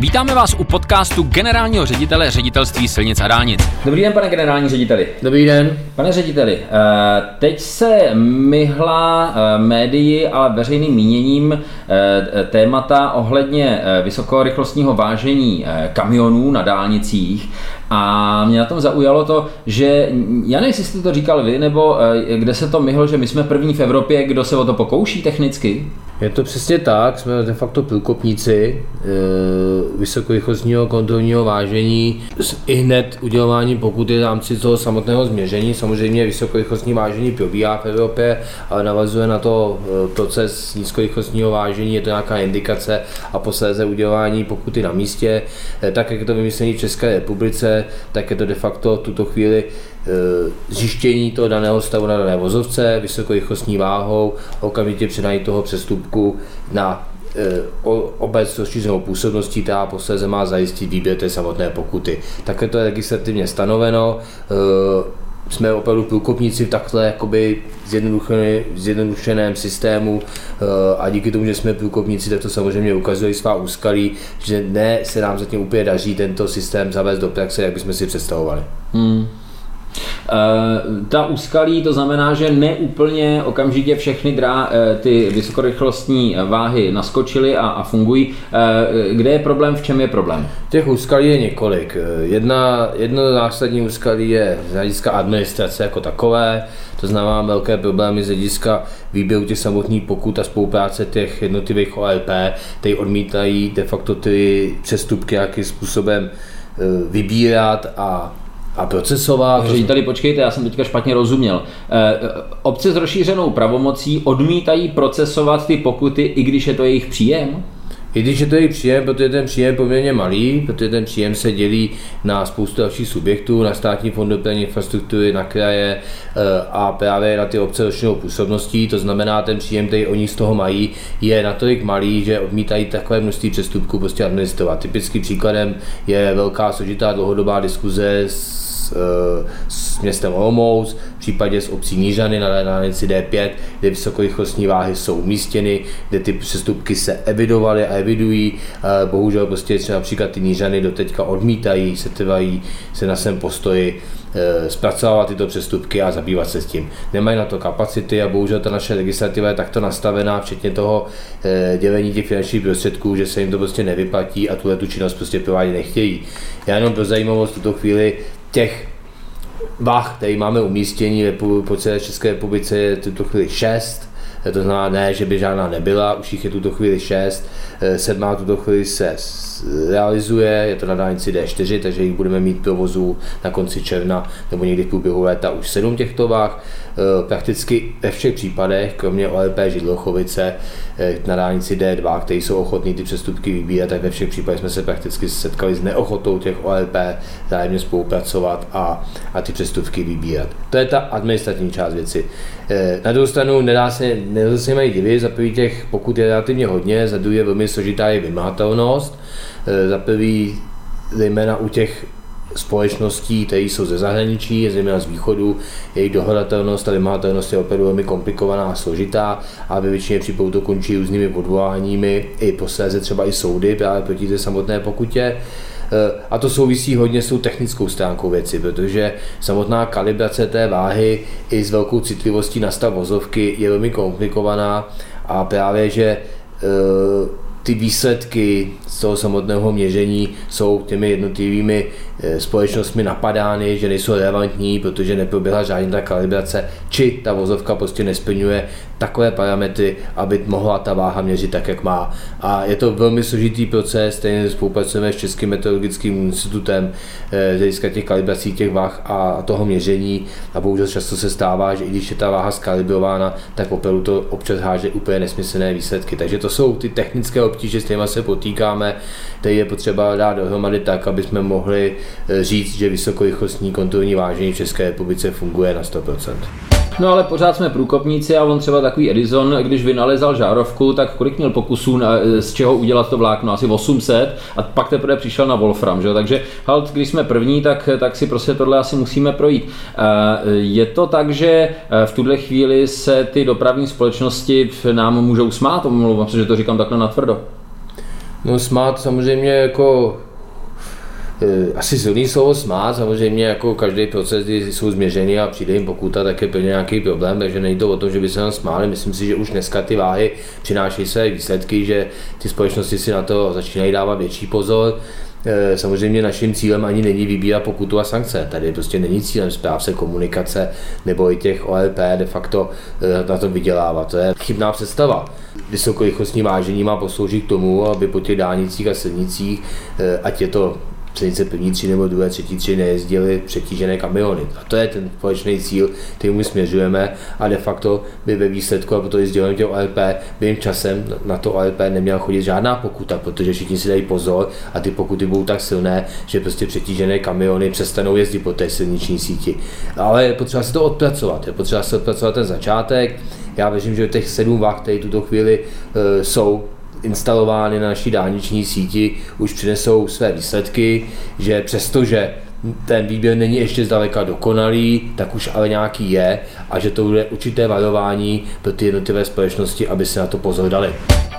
Vítáme vás u podcastu generálního ředitele ředitelství silnic a dálnic. Dobrý den, pane generální řediteli. Dobrý den. Pane řediteli, eh, teď se myhla eh, médii a veřejným míněním eh, témata ohledně vysokorychlostního vážení kamionů na dálnicích a mě na tom zaujalo to, že já nevím, jestli jste to říkal vy, nebo kde se to myhlo, že my jsme první v Evropě, kdo se o to pokouší technicky? Je to přesně tak, jsme de facto průkopníci e, vysokorychlostního kontrolního vážení s i hned udělování pokuty v rámci toho samotného změření. Samozřejmě vysokorychlostní vážení probíhá v Evropě, ale navazuje na to e, proces nízkorychlostního vážení, je to nějaká indikace a posléze udělování pokuty na místě. E, tak, jak je to vymyslení v České republice, tak je to de facto v tuto chvíli Eh, zjištění toho daného stavu na dané vozovce, vysokorychlostní váhou, okamžitě předání toho přestupku na eh, obec rozšířenou působností, která posledně má zajistit výběr té samotné pokuty. Také to je legislativně stanoveno. Eh, jsme opravdu průkopníci v takhle jakoby zjednodušeném systému a díky tomu, že jsme průkopníci, tak to samozřejmě ukazuje svá úskalí, že ne se nám zatím úplně daří tento systém zavést do praxe, jak bychom si představovali. Hmm. Eh, ta úskalí, to znamená, že neúplně okamžitě všechny drá, eh, ty vysokorychlostní váhy naskočily a, a fungují. Eh, kde je problém, v čem je problém? Těch úskalí je několik. Jedna, jedno zásadní úskalí je z hlediska administrace jako takové, to znamená velké problémy z hlediska výběru těch samotných pokut a spolupráce těch jednotlivých OLP, ty odmítají de facto ty přestupky jakým způsobem vybírat a a procesovat. Řediteli, počkejte, já jsem teďka špatně rozuměl. E, obce s rozšířenou pravomocí odmítají procesovat ty pokuty, i když je to jejich příjem? I když je to jejich příjem, protože ten příjem je poměrně malý, protože ten příjem se dělí na spoustu dalších subjektů, na státní fond dopravní infrastruktury, na kraje eh, a právě na ty obce ročnou působností. To znamená, ten příjem, který oni z toho mají, je natolik malý, že odmítají takové množství přestupků prostě administrovat. Typickým příkladem je velká složitá dlouhodobá diskuze s Eh, s městem Olomouc, v případě s obcí Nížany na dálnici D5, kde vysokorychlostní váhy jsou umístěny, kde ty přestupky se evidovaly a evidují. Eh, bohužel prostě třeba například ty Nížany doteďka odmítají, se trvají se na svém postoji eh, zpracovávat tyto přestupky a zabývat se s tím. Nemají na to kapacity a bohužel ta naše legislativa je takto nastavená, včetně toho dělení těch finančních prostředků, že se jim to prostě nevyplatí a tuhle tu činnost prostě provádět nechtějí. Já jenom pro zajímavost v tuto chvíli těch vach, které máme umístění po celé České republice, je tuto chvíli 6. To znamená ne, že by žádná nebyla, už jich je tuto chvíli 6. Eh, sedmá tuto chvíli se realizuje, je to na dálnici D4, takže jich budeme mít provozu na konci června nebo někdy v průběhu léta už sedm těchto váh. Eh, prakticky ve všech případech, kromě OLP Židlochovice eh, na dálnici D2, které jsou ochotní ty přestupky vybírat, tak ve všech případech jsme se prakticky setkali s neochotou těch OLP zájemně spolupracovat a, a ty přestupky vybírat. To je ta administrativní část věci. Eh, na druhou stranu nedá se, nedá se mají divit, za prvý těch pokud je relativně hodně, za druhé velmi složitá je vymahatelnost, za prvý zejména u těch společností, které jsou ze zahraničí, zejména z východu, jejich dohledatelnost a vymahatelnost je opravdu velmi komplikovaná a složitá a ve většině případů to končí různými odvoláními, i posléze třeba i soudy právě proti té samotné pokutě. A to souvisí hodně s tou technickou stránkou věci, protože samotná kalibrace té váhy i s velkou citlivostí na stav vozovky je velmi komplikovaná a právě, že e, ty výsledky z toho samotného měření jsou těmi jednotlivými eh, společnostmi napadány, že nejsou relevantní, protože neproběhla žádná ta kalibrace, či ta vozovka prostě nesplňuje takové parametry, aby mohla ta váha měřit tak, jak má. A je to velmi složitý proces, stejně spolupracujeme s Českým meteorologickým institutem eh, z hlediska těch kalibrací těch váh a toho měření a bohužel často se stává, že i když je ta váha skalibrována, tak opravdu to občas háže úplně nesmyslné výsledky. Takže to jsou ty technické obtíže, s kterými se potýkáme, které je potřeba dát dohromady tak, aby jsme mohli eh, říct, že vysokorychlostní kontrolní vážení v České republice funguje na 100%. No ale pořád jsme průkopníci a on třeba takový Edison, když vynalezal žárovku, tak kolik měl pokusů, na, z čeho udělat to vlákno? Asi 800 a pak teprve přišel na Wolfram, že? takže halt, když jsme první, tak, tak si prostě tohle asi musíme projít. Eh, je to tak, že eh, v tuhle chvíli se ty dopravní společnosti nám můžou smát, omlouvám se, že to říkám takhle natvrdo. No smát samozřejmě jako Eh, asi silný slovo smát, samozřejmě jako každý proces, kdy jsou změřeny a přijde jim pokuta, tak je plně nějaký problém, takže není to o tom, že by se nám smáli. Myslím si, že už dneska ty váhy přinášejí své výsledky, že ty společnosti si na to začínají dávat větší pozor. Eh, samozřejmě naším cílem ani není vybírat pokutu a sankce. Tady prostě není cílem správce komunikace nebo i těch OLP de facto eh, na to vydělávat. To je chybná představa. Vysokorychlostní vážení má posloužit k tomu, aby po těch dálnicích a silnicích, ať je to silnice první tří nebo druhé, třetí tři nejezdily přetížené kamiony. A to je ten společný cíl, který my směřujeme a de facto by ve výsledku, a proto i sdělujeme těm OLP, by jim časem na to OLP neměla chodit žádná pokuta, protože všichni si dají pozor a ty pokuty budou tak silné, že prostě přetížené kamiony přestanou jezdit po té silniční síti. Ale je potřeba se to odpracovat, je potřeba se odpracovat ten začátek. Já věřím, že těch sedm vah, které tuto chvíli uh, jsou instalovány na naší dálniční síti, už přinesou své výsledky, že přestože ten výběr není ještě zdaleka dokonalý, tak už ale nějaký je a že to bude určité varování pro ty jednotlivé společnosti, aby se na to pozor dali.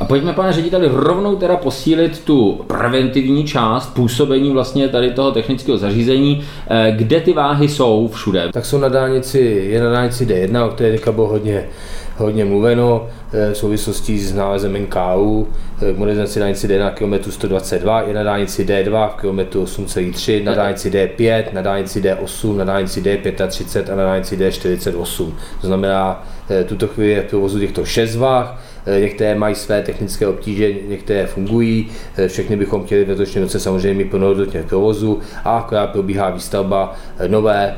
A pojďme, pane řediteli, rovnou teda posílit tu preventivní část působení vlastně tady toho technického zařízení. Eh, kde ty váhy jsou všude? Tak jsou na dálnici, je na dálnici D1, o které teďka bylo hodně, hodně mluveno eh, v souvislosti s nálezem NKU, eh, modernizaci dálnici D na km 122, je na dálnici D2 v km 8,3, na dálnici D5, na dálnici D8, na dálnici D35 a na dálnici D48. To znamená, tuto chvíli je v provozu těchto 6 váh, Eh, některé mají své technické obtíže, některé fungují, eh, všechny bychom chtěli v letošním roce samozřejmě plnohodnotně v provozu a akorát probíhá výstavba eh, nové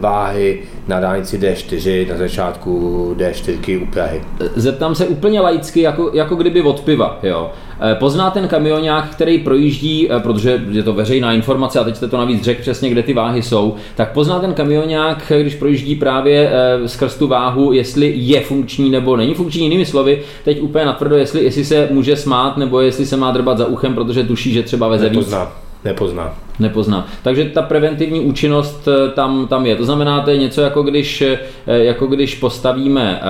váhy na dálnici D4 na začátku D4 u Prahy. Zeptám se úplně laicky, jako, jako kdyby od piva. Jo. Pozná ten kamionák, který projíždí, protože je to veřejná informace a teď jste to navíc řekl přesně, kde ty váhy jsou, tak pozná ten kamionák, když projíždí právě skrz tu váhu, jestli je funkční nebo není funkční. Jinými slovy, teď úplně natvrdo, jestli, jestli se může smát nebo jestli se má drbat za uchem, protože tuší, že třeba veze Nepozná. víc. Nepozná. Nepozná. Takže ta preventivní účinnost eh, tam, tam je. To znamená, to je něco jako když, eh, jako když postavíme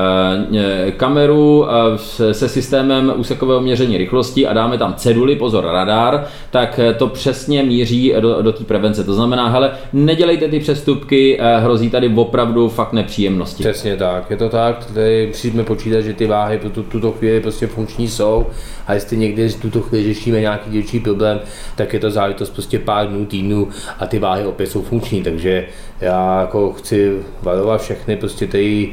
eh, kameru se systémem úsekového měření rychlosti a dáme tam ceduly, pozor, radar, tak to přesně míří do, do té prevence. To znamená, hele, nedělejte ty přestupky, hrozí tady opravdu fakt nepříjemnosti. Přesně tak, je to tak. Tady musíme počítat, že ty váhy pro tu, tuto chvíli prostě funkční jsou a jestli někdy tuto chvíli řešíme nějaký dílčí problém, tak je to záležitost prostě pár dnů dnů, týdnů a ty váhy opět jsou funkční, takže já jako chci varovat všechny prostě tady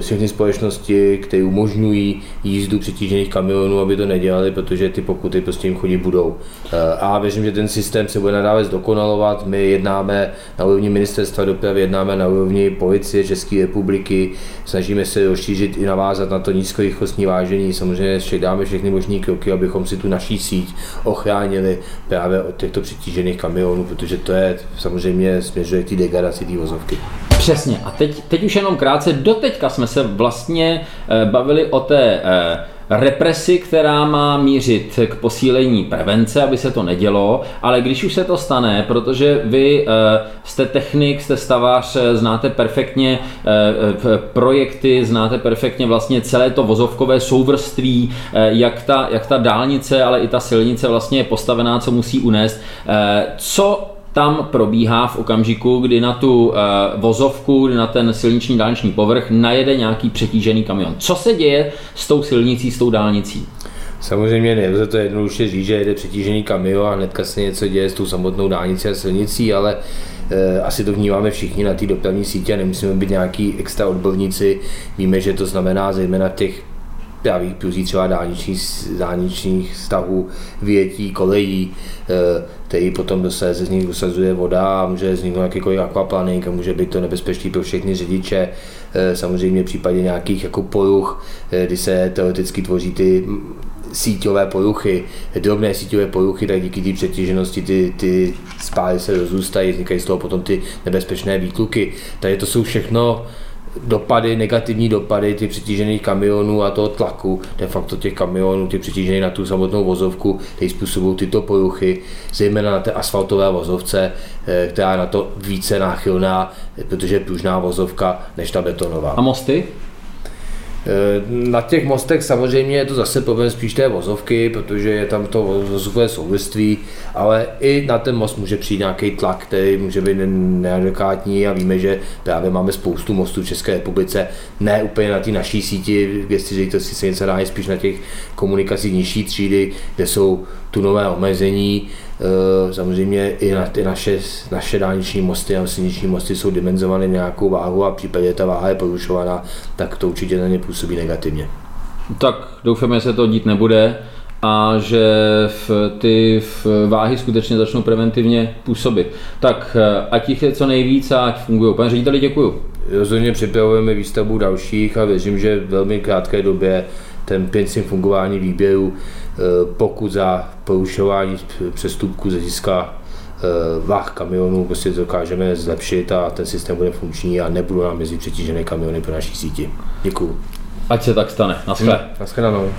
všechny společnosti, které umožňují jízdu přetížených kamionů, aby to nedělali, protože ty pokuty prostě jim chodit budou. Eh, a věřím, že ten systém se bude nadále zdokonalovat. My jednáme na úrovni ministerstva dopravy, jednáme na úrovni policie České republiky, snažíme se rozšířit i navázat na to nízkorychlostní vážení. Samozřejmě dáme všechny možné kroky, abychom si tu naší síť ochránili právě od těchto přetížených kamionů, protože to je samozřejmě směřuje k té degradaci té vozovky. Přesně. A teď, teď už jenom krátce, doteďka jsme se vlastně eh, bavili o té eh, represi, která má mířit k posílení prevence, aby se to nedělo, ale když už se to stane, protože vy eh, jste technik, jste stavář, znáte perfektně projekty, znáte perfektně vlastně celé to vozovkové souvrství, jak ta, jak ta dálnice, ale i ta silnice vlastně je postavená, co musí unést. Co tam probíhá v okamžiku, kdy na tu uh, vozovku, kdy na ten silniční dálniční povrch najede nějaký přetížený kamion. Co se děje s tou silnicí, s tou dálnicí? Samozřejmě nelze to jednoduše říct, že jede přetížený kamion a hnedka se něco děje s tou samotnou dálnicí a silnicí, ale e, asi to vnímáme všichni na té dopravní sítě a nemusíme být nějaký extra odborníci. Víme, že to znamená zejména těch právě průzí třeba dálničních, dálničních stavů, větí, kolejí, eh, který potom se z nich usazuje voda a může vzniknout jakýkoliv aquaplaning a může být to nebezpečný pro všechny řidiče. Eh, samozřejmě v případě nějakých jako poruch, eh, kdy se teoreticky tvoří ty síťové poruchy, drobné síťové poruchy, tak díky té přetíženosti ty, ty spály se rozrůstají, vznikají z toho potom ty nebezpečné výtluky. Takže to jsou všechno dopady, negativní dopady těch přetížených kamionů a toho tlaku, de facto těch kamionů, ty přetížených na tu samotnou vozovku, které způsobují tyto poruchy, zejména na té asfaltové vozovce, eh, která je na to více náchylná, protože je pružná vozovka než ta betonová. A mosty? Na těch mostech samozřejmě je to zase problém spíš té vozovky, protože je tam to vozové souvisství, ale i na ten most může přijít nějaký tlak, který může být neadekvátní a víme, že právě máme spoustu mostů v České republice, ne úplně na té naší síti, kde si ředitelství se něco dá, spíš na těch komunikacích nižší třídy, kde jsou tunové omezení, Eh, samozřejmě i, na, ty naše, naše dálniční mosty a silniční mosty jsou dimenzovány nějakou váhu a v případě ta váha je porušovaná, tak to určitě na ně působí negativně. Tak doufáme, že se to dít nebude a že v ty v váhy skutečně začnou preventivně působit. Tak eh, ať jich je co nejvíc a ať fungují. Pane řediteli, děkuju. Rozhodně připravujeme výstavbu dalších a věřím, že v velmi krátké době ten princip fungování výběru, eh, pokud za porušování přestupku ze hlediska eh, váh kamionů prostě dokážeme zlepšit a ten systém bude funkční a nebudou nám mezi přetížené kamiony pro naší síti. Děkuju. Ať se tak stane. Naschle. Naschledanou.